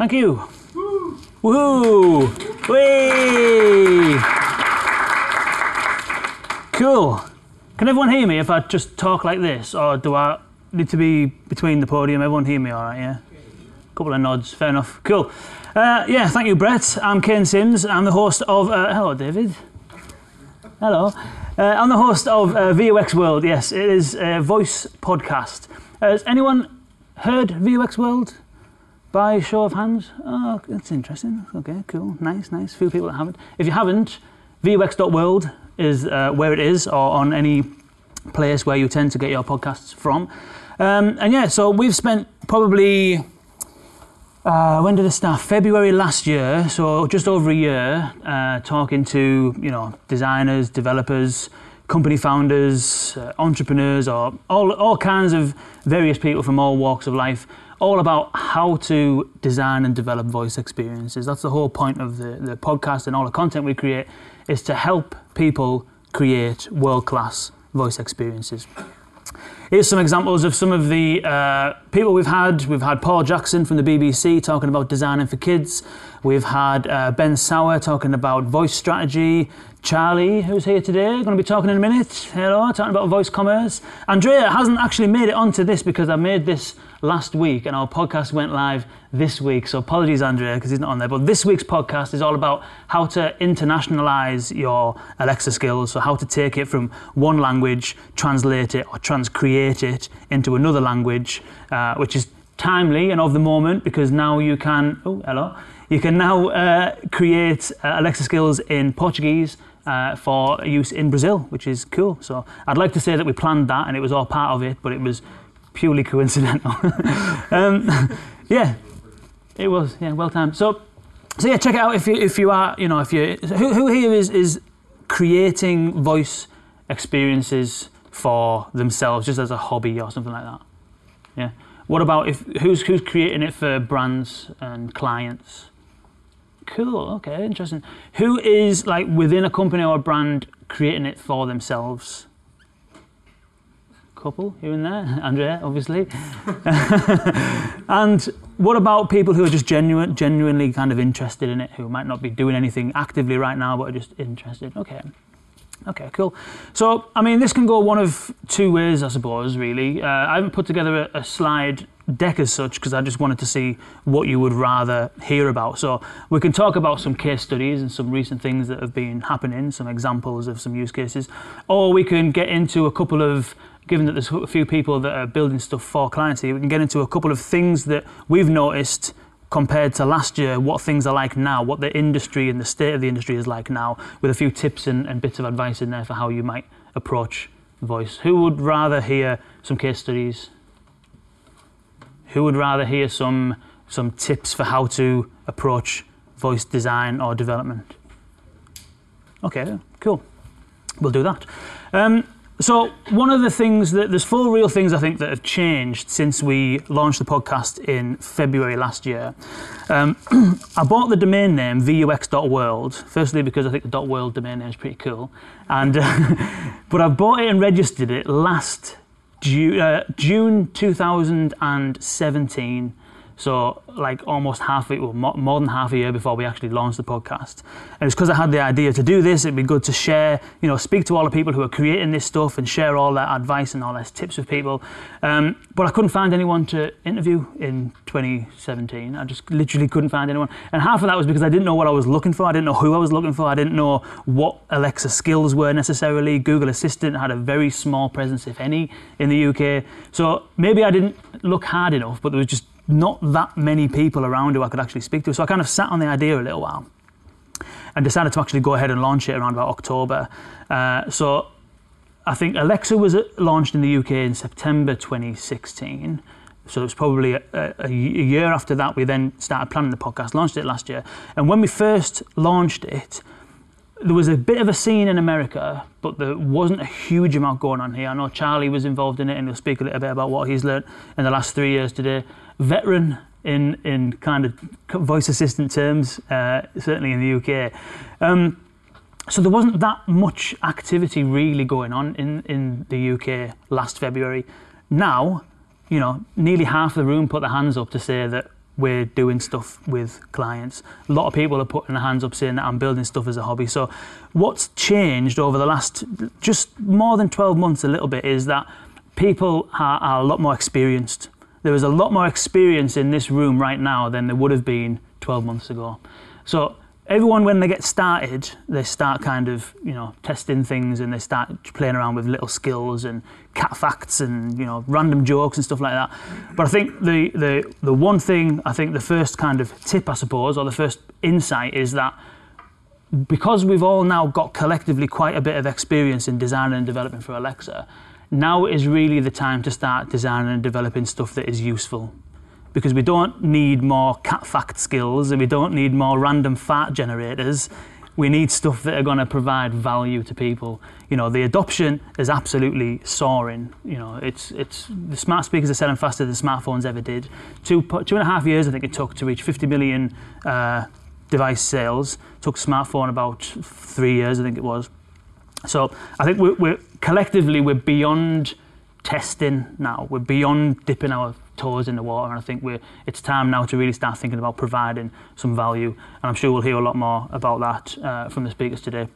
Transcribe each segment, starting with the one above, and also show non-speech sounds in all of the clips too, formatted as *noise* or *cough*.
Thank you. Woo. Woohoo! Whee! Cool. Can everyone hear me if I just talk like this, or do I need to be between the podium? Everyone hear me all right, yeah? A Couple of nods, fair enough. Cool. Uh, yeah, thank you, Brett. I'm Kane Simms. I'm the host of. Uh, hello, David. Hello. Uh, I'm the host of uh, VUX World. Yes, it is a voice podcast. Has anyone heard VUX World? By show of hands? Oh, that's interesting. Okay, cool. Nice, nice. Few people that haven't. If you haven't, VUX.world is uh, where it is, or on any place where you tend to get your podcasts from. Um, and yeah, so we've spent probably uh, when did it start? February last year, so just over a year, uh, talking to you know designers, developers, company founders, uh, entrepreneurs, or all all kinds of various people from all walks of life, all about how to design and develop voice experiences. That's the whole point of the, the podcast and all the content we create is to help people create world class voice experiences. Here's some examples of some of the uh, people we've had. We've had Paul Jackson from the BBC talking about designing for kids. We've had uh, Ben Sauer talking about voice strategy. Charlie, who's here today, going to be talking in a minute. Hello, talking about voice commerce. Andrea hasn't actually made it onto this because I made this last week and our podcast went live this week. So apologies, Andrea, because he's not on there. But this week's podcast is all about how to internationalize your Alexa skills. So how to take it from one language, translate it or transcreate it into another language, uh, which is timely and of the moment because now you can, oh, hello, you can now uh, create uh, Alexa skills in Portuguese, uh, for use in Brazil, which is cool. So I'd like to say that we planned that and it was all part of it, but it was purely *laughs* coincidental. *laughs* um, *laughs* yeah, it was. Yeah, well timed. So, so yeah, check it out if you if you are you know if you who, who here is is creating voice experiences for themselves just as a hobby or something like that. Yeah. What about if who's who's creating it for brands and clients? Cool. Okay, interesting. Who is like within a company or a brand creating it for themselves? Couple here and there, *laughs* Andrea, obviously. *laughs* and what about people who are just genuine, genuinely kind of interested in it, who might not be doing anything actively right now, but are just interested? Okay. Okay, cool. So, I mean, this can go one of two ways, I suppose, really. Uh, I haven't put together a, a slide deck as such because I just wanted to see what you would rather hear about. So, we can talk about some case studies and some recent things that have been happening, some examples of some use cases, or we can get into a couple of given that there's a few people that are building stuff for clients here, we can get into a couple of things that we've noticed compared to last year, what things are like now, what the industry and the state of the industry is like now, with a few tips and, and bits of advice in there for how you might approach voice. Who would rather hear some case studies? Who would rather hear some some tips for how to approach voice design or development? Okay, cool. We'll do that. Um, so one of the things that there's four real things I think that have changed since we launched the podcast in February last year. Um, *clears throat* I bought the domain name vux.world firstly because I think the .world domain name is pretty cool, and uh, *laughs* but I bought it and registered it last uh, June 2017 so, like almost half, it well, more than half a year before we actually launched the podcast. And it's because I had the idea to do this. It'd be good to share, you know, speak to all the people who are creating this stuff and share all that advice and all those tips with people. Um, but I couldn't find anyone to interview in 2017. I just literally couldn't find anyone. And half of that was because I didn't know what I was looking for. I didn't know who I was looking for. I didn't know what Alexa skills were necessarily. Google Assistant had a very small presence, if any, in the UK. So maybe I didn't look hard enough, but there was just not that many people around who I could actually speak to. So I kind of sat on the idea a little while and decided to actually go ahead and launch it around about October. Uh, so I think Alexa was launched in the UK in September 2016. So it was probably a, a, a, year after that we then started planning the podcast, launched it last year. And when we first launched it, there was a bit of a scene in America, but there wasn't a huge amount going on here. I know Charlie was involved in it and he'll speak a little bit about what he's learned in the last three years today veteran in in kind of voice assistant terms, uh, certainly in the UK. Um, so there wasn't that much activity really going on in, in the UK last February. Now, you know, nearly half the room put their hands up to say that we're doing stuff with clients. A lot of people are putting their hands up saying that I'm building stuff as a hobby. So, what's changed over the last just more than 12 months, a little bit, is that people are, are a lot more experienced. There is a lot more experience in this room right now than there would have been 12 months ago. So, everyone when they get started they start kind of you know testing things and they start playing around with little skills and cat facts and you know random jokes and stuff like that but i think the the the one thing i think the first kind of tip i suppose or the first insight is that because we've all now got collectively quite a bit of experience in designing and developing for alexa now is really the time to start designing and developing stuff that is useful because we don't need more cat fact skills and we don't need more random fart generators. We need stuff that are going to provide value to people. You know, the adoption is absolutely soaring. You know, it's it's the smart speakers are selling faster than smartphones ever did. Two two and a half years, I think it took to reach 50 million uh, device sales. It took smartphone about three years, I think it was. So I think we're, we're collectively we're beyond testing now. We're beyond dipping our toes in the water, and I think we're, it's time now to really start thinking about providing some value. And I'm sure we'll hear a lot more about that uh, from the speakers today.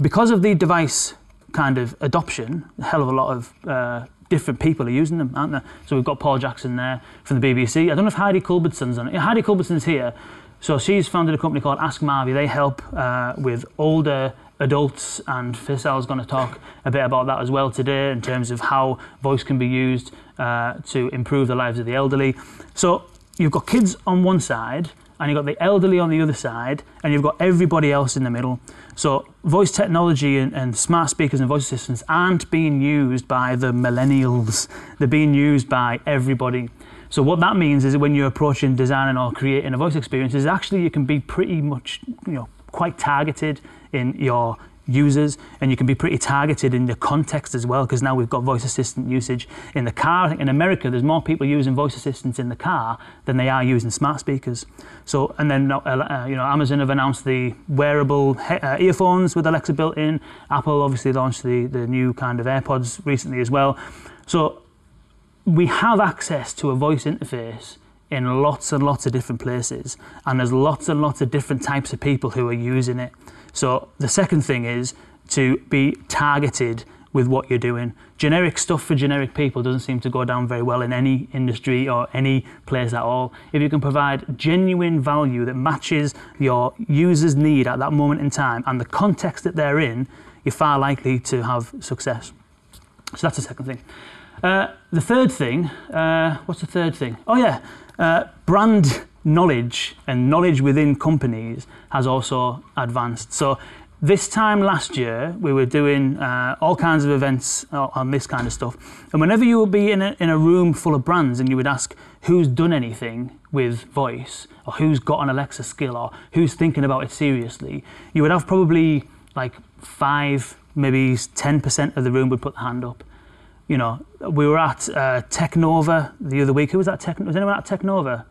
Because of the device kind of adoption, a hell of a lot of uh, different people are using them, aren't there? So we've got Paul Jackson there from the BBC. I don't know if Heidi Culbertson's on it. Heidi Culbertson's here. So she's founded a company called Ask Marvee. They help uh, with older adults, and Faisal's going to talk a bit about that as well today in terms of how voice can be used uh, to improve the lives of the elderly. So you've got kids on one side, and you've got the elderly on the other side, and you've got everybody else in the middle. So voice technology and, and, smart speakers and voice assistants aren't being used by the millennials. They're being used by everybody. So what that means is that when you're approaching designing or creating a voice experience, is actually you can be pretty much, you know, quite targeted in your users and you can be pretty targeted in the context as well because now we've got voice assistant usage in the car. I think in America there's more people using voice assistants in the car than they are using smart speakers. So and then uh, uh you know Amazon have announced the wearable uh, earphones with Alexa built in. Apple obviously launched the the new kind of AirPods recently as well. So we have access to a voice interface in lots and lots of different places and there's lots and lots of different types of people who are using it. So the second thing is to be targeted with what you're doing. Generic stuff for generic people doesn't seem to go down very well in any industry or any place at all. If you can provide genuine value that matches your user's need at that moment in time and the context that they're in, you're far likely to have success. So that's the second thing. Uh, the third thing, uh, what's the third thing? Oh, yeah, uh, brand knowledge and knowledge within companies has also advanced. So this time last year, we were doing uh, all kinds of events on this kind of stuff. And whenever you would be in a, in a room full of brands and you would ask who's done anything with voice, or who's got an Alexa skill, or who's thinking about it seriously, you would have probably like five, maybe 10% of the room would put the hand up. You know, we were at uh, Technova the other week. Who was that? Was anyone at Technova?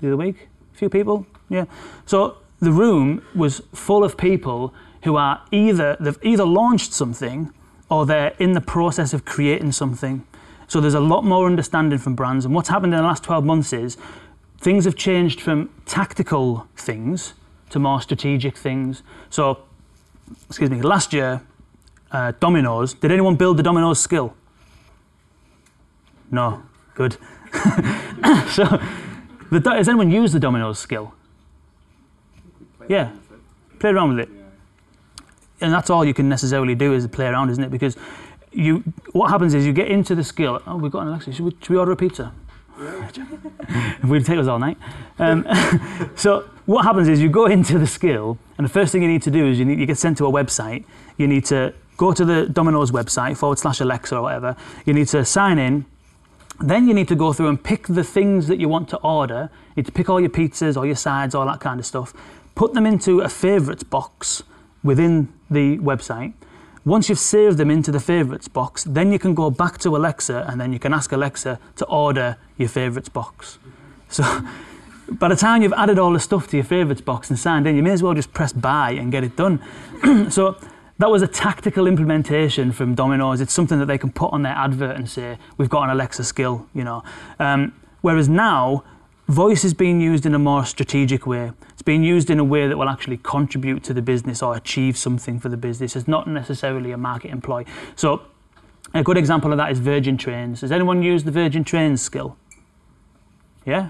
The other week. A few people, yeah. So the room was full of people who are either they've either launched something or they're in the process of creating something. So there's a lot more understanding from brands. And what's happened in the last 12 months is things have changed from tactical things to more strategic things. So, excuse me, last year, uh, Domino's, did anyone build the Domino's skill? No, good. *laughs* so the, has anyone used the Domino's skill? Yeah, play around with it. And that's all you can necessarily do is play around, isn't it? Because you, what happens is you get into the skill. Oh, we've got an Alexa. Should we, should we order a pizza? *laughs* We'd take us all night. Um, *laughs* so what happens is you go into the skill, and the first thing you need to do is you, need, you get sent to a website. You need to go to the Domino's website forward slash Alexa or whatever. You need to sign in, then you need to go through and pick the things that you want to order. You need to pick all your pizzas, all your sides, all that kind of stuff. Put them into a favourites box within the website. Once you've saved them into the favourites box, then you can go back to Alexa and then you can ask Alexa to order your favourites box. So *laughs* by the time you've added all the stuff to your favourites box and signed in, you may as well just press buy and get it done. *clears throat* so that was a tactical implementation from Domino's. It's something that they can put on their advert and say, we've got an Alexa skill, you know. Um, whereas now, voice is being used in a more strategic way. It's being used in a way that will actually contribute to the business or achieve something for the business. It's not necessarily a market employ. So a good example of that is Virgin Trains. Has anyone used the Virgin Trains skill? Yeah?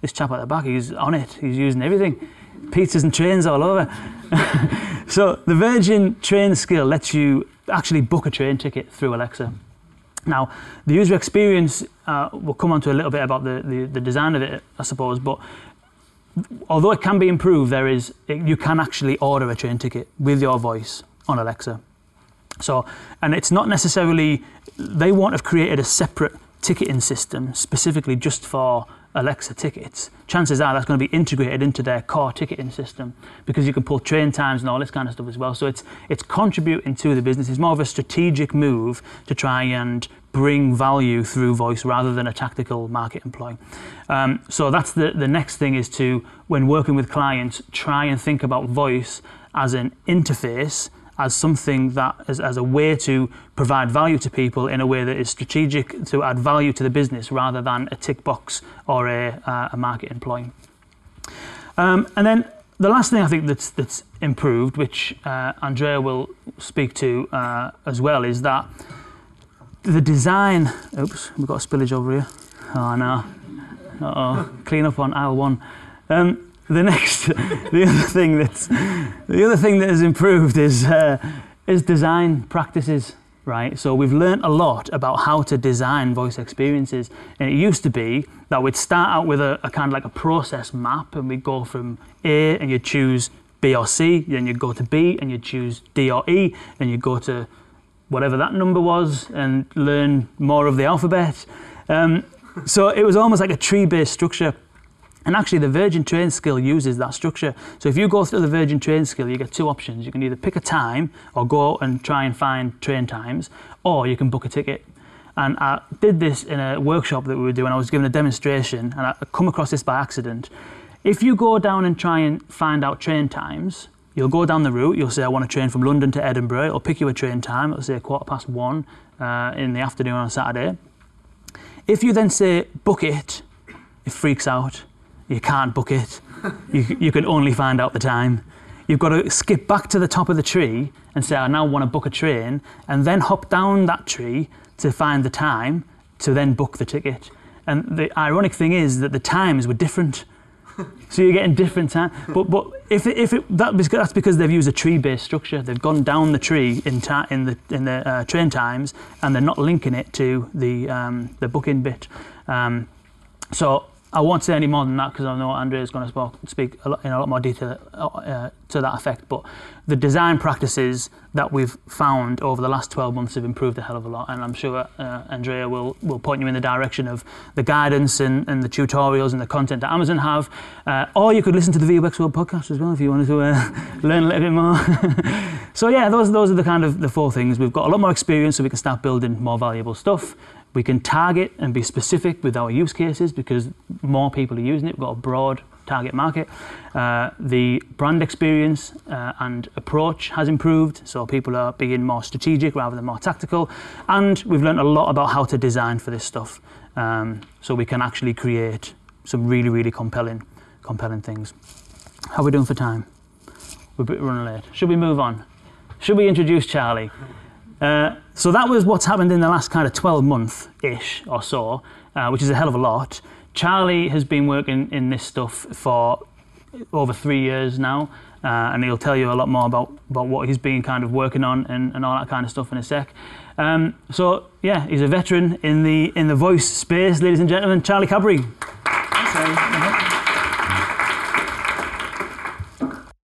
This chap at the back, he's on it. He's using everything. Pizzas and trains all over. *laughs* so the Virgin Train skill lets you actually book a train ticket through Alexa. Now, the user experience, uh, we'll come on to a little bit about the, the, the, design of it, I suppose, but although it can be improved, there is, you can actually order a train ticket with your voice on Alexa. So, and it's not necessarily, they won't have created a separate ticketing system specifically just for Alexa tickets, chances are that's going to be integrated into their core ticketing system because you can pull train times and all this kind of stuff as well. So it's it's contributing to the business. It's more of a strategic move to try and bring value through voice rather than a tactical market employ. Um, so that's the, the next thing is to, when working with clients, try and think about voice as an interface as something that as, as a way to provide value to people in a way that is strategic to add value to the business rather than a tick box or a, uh, a market employee. Um, and then the last thing I think that's that's improved, which uh, Andrea will speak to uh, as well, is that the design. Oops, we've got a spillage over here. Oh no! Uh oh, clean up on aisle one. Um, the next, the other thing that's, the other thing that has improved is, uh, is design practices, right? So we've learned a lot about how to design voice experiences. And it used to be that we'd start out with a, a kind of like a process map and we'd go from A and you'd choose B or C, then you'd go to B and you'd choose D or E, then you'd go to whatever that number was and learn more of the alphabet. Um, so it was almost like a tree-based structure. And actually, the Virgin Train skill uses that structure. So if you go through the Virgin Train skill, you get two options. You can either pick a time or go and try and find train times, or you can book a ticket. And I did this in a workshop that we were doing. I was given a demonstration, and I come across this by accident. If you go down and try and find out train times, you'll go down the route. You'll say, I want a train from London to Edinburgh. It'll pick you a train time. It'll say quarter past one uh, in the afternoon on Saturday. If you then say book it, it freaks out you can't book it. you, you can only find out the time. You've got to skip back to the top of the tree and say, I now want to book a train, and then hop down that tree to find the time to then book the ticket. And the ironic thing is that the times were different. so you're getting different time. But, but if, it, if it, that, that's because they've used a tree-based structure. They've gone down the tree in, ta- in the, in the uh, train times, and they're not linking it to the, um, the booking bit. Um, so I won't say any more than that because I know Andrea is going to speak a lot, in a lot more detail uh, to that effect. But the design practices that we've found over the last 12 months have improved a hell of a lot, and I'm sure uh, Andrea will, will point you in the direction of the guidance and, and the tutorials and the content that Amazon have. Uh, or you could listen to the VUX World podcast as well if you wanted to uh, *laughs* learn a little bit more. *laughs* so yeah, those those are the kind of the four things. We've got a lot more experience, so we can start building more valuable stuff. We can target and be specific with our use cases because more people are using it. We've got a broad target market. Uh, the brand experience uh, and approach has improved, so people are being more strategic rather than more tactical. And we've learned a lot about how to design for this stuff, um, so we can actually create some really, really compelling, compelling things. How are we doing for time? We're a bit running late. Should we move on? Should we introduce Charlie? Uh, so that was what's happened in the last kind of 12 month ish or so, uh, which is a hell of a lot. Charlie has been working in this stuff for over three years now, uh, and he'll tell you a lot more about, about what he's been kind of working on and, and all that kind of stuff in a sec. Um, so yeah, he's a veteran in the in the voice space, ladies and gentlemen. Charlie Cabri.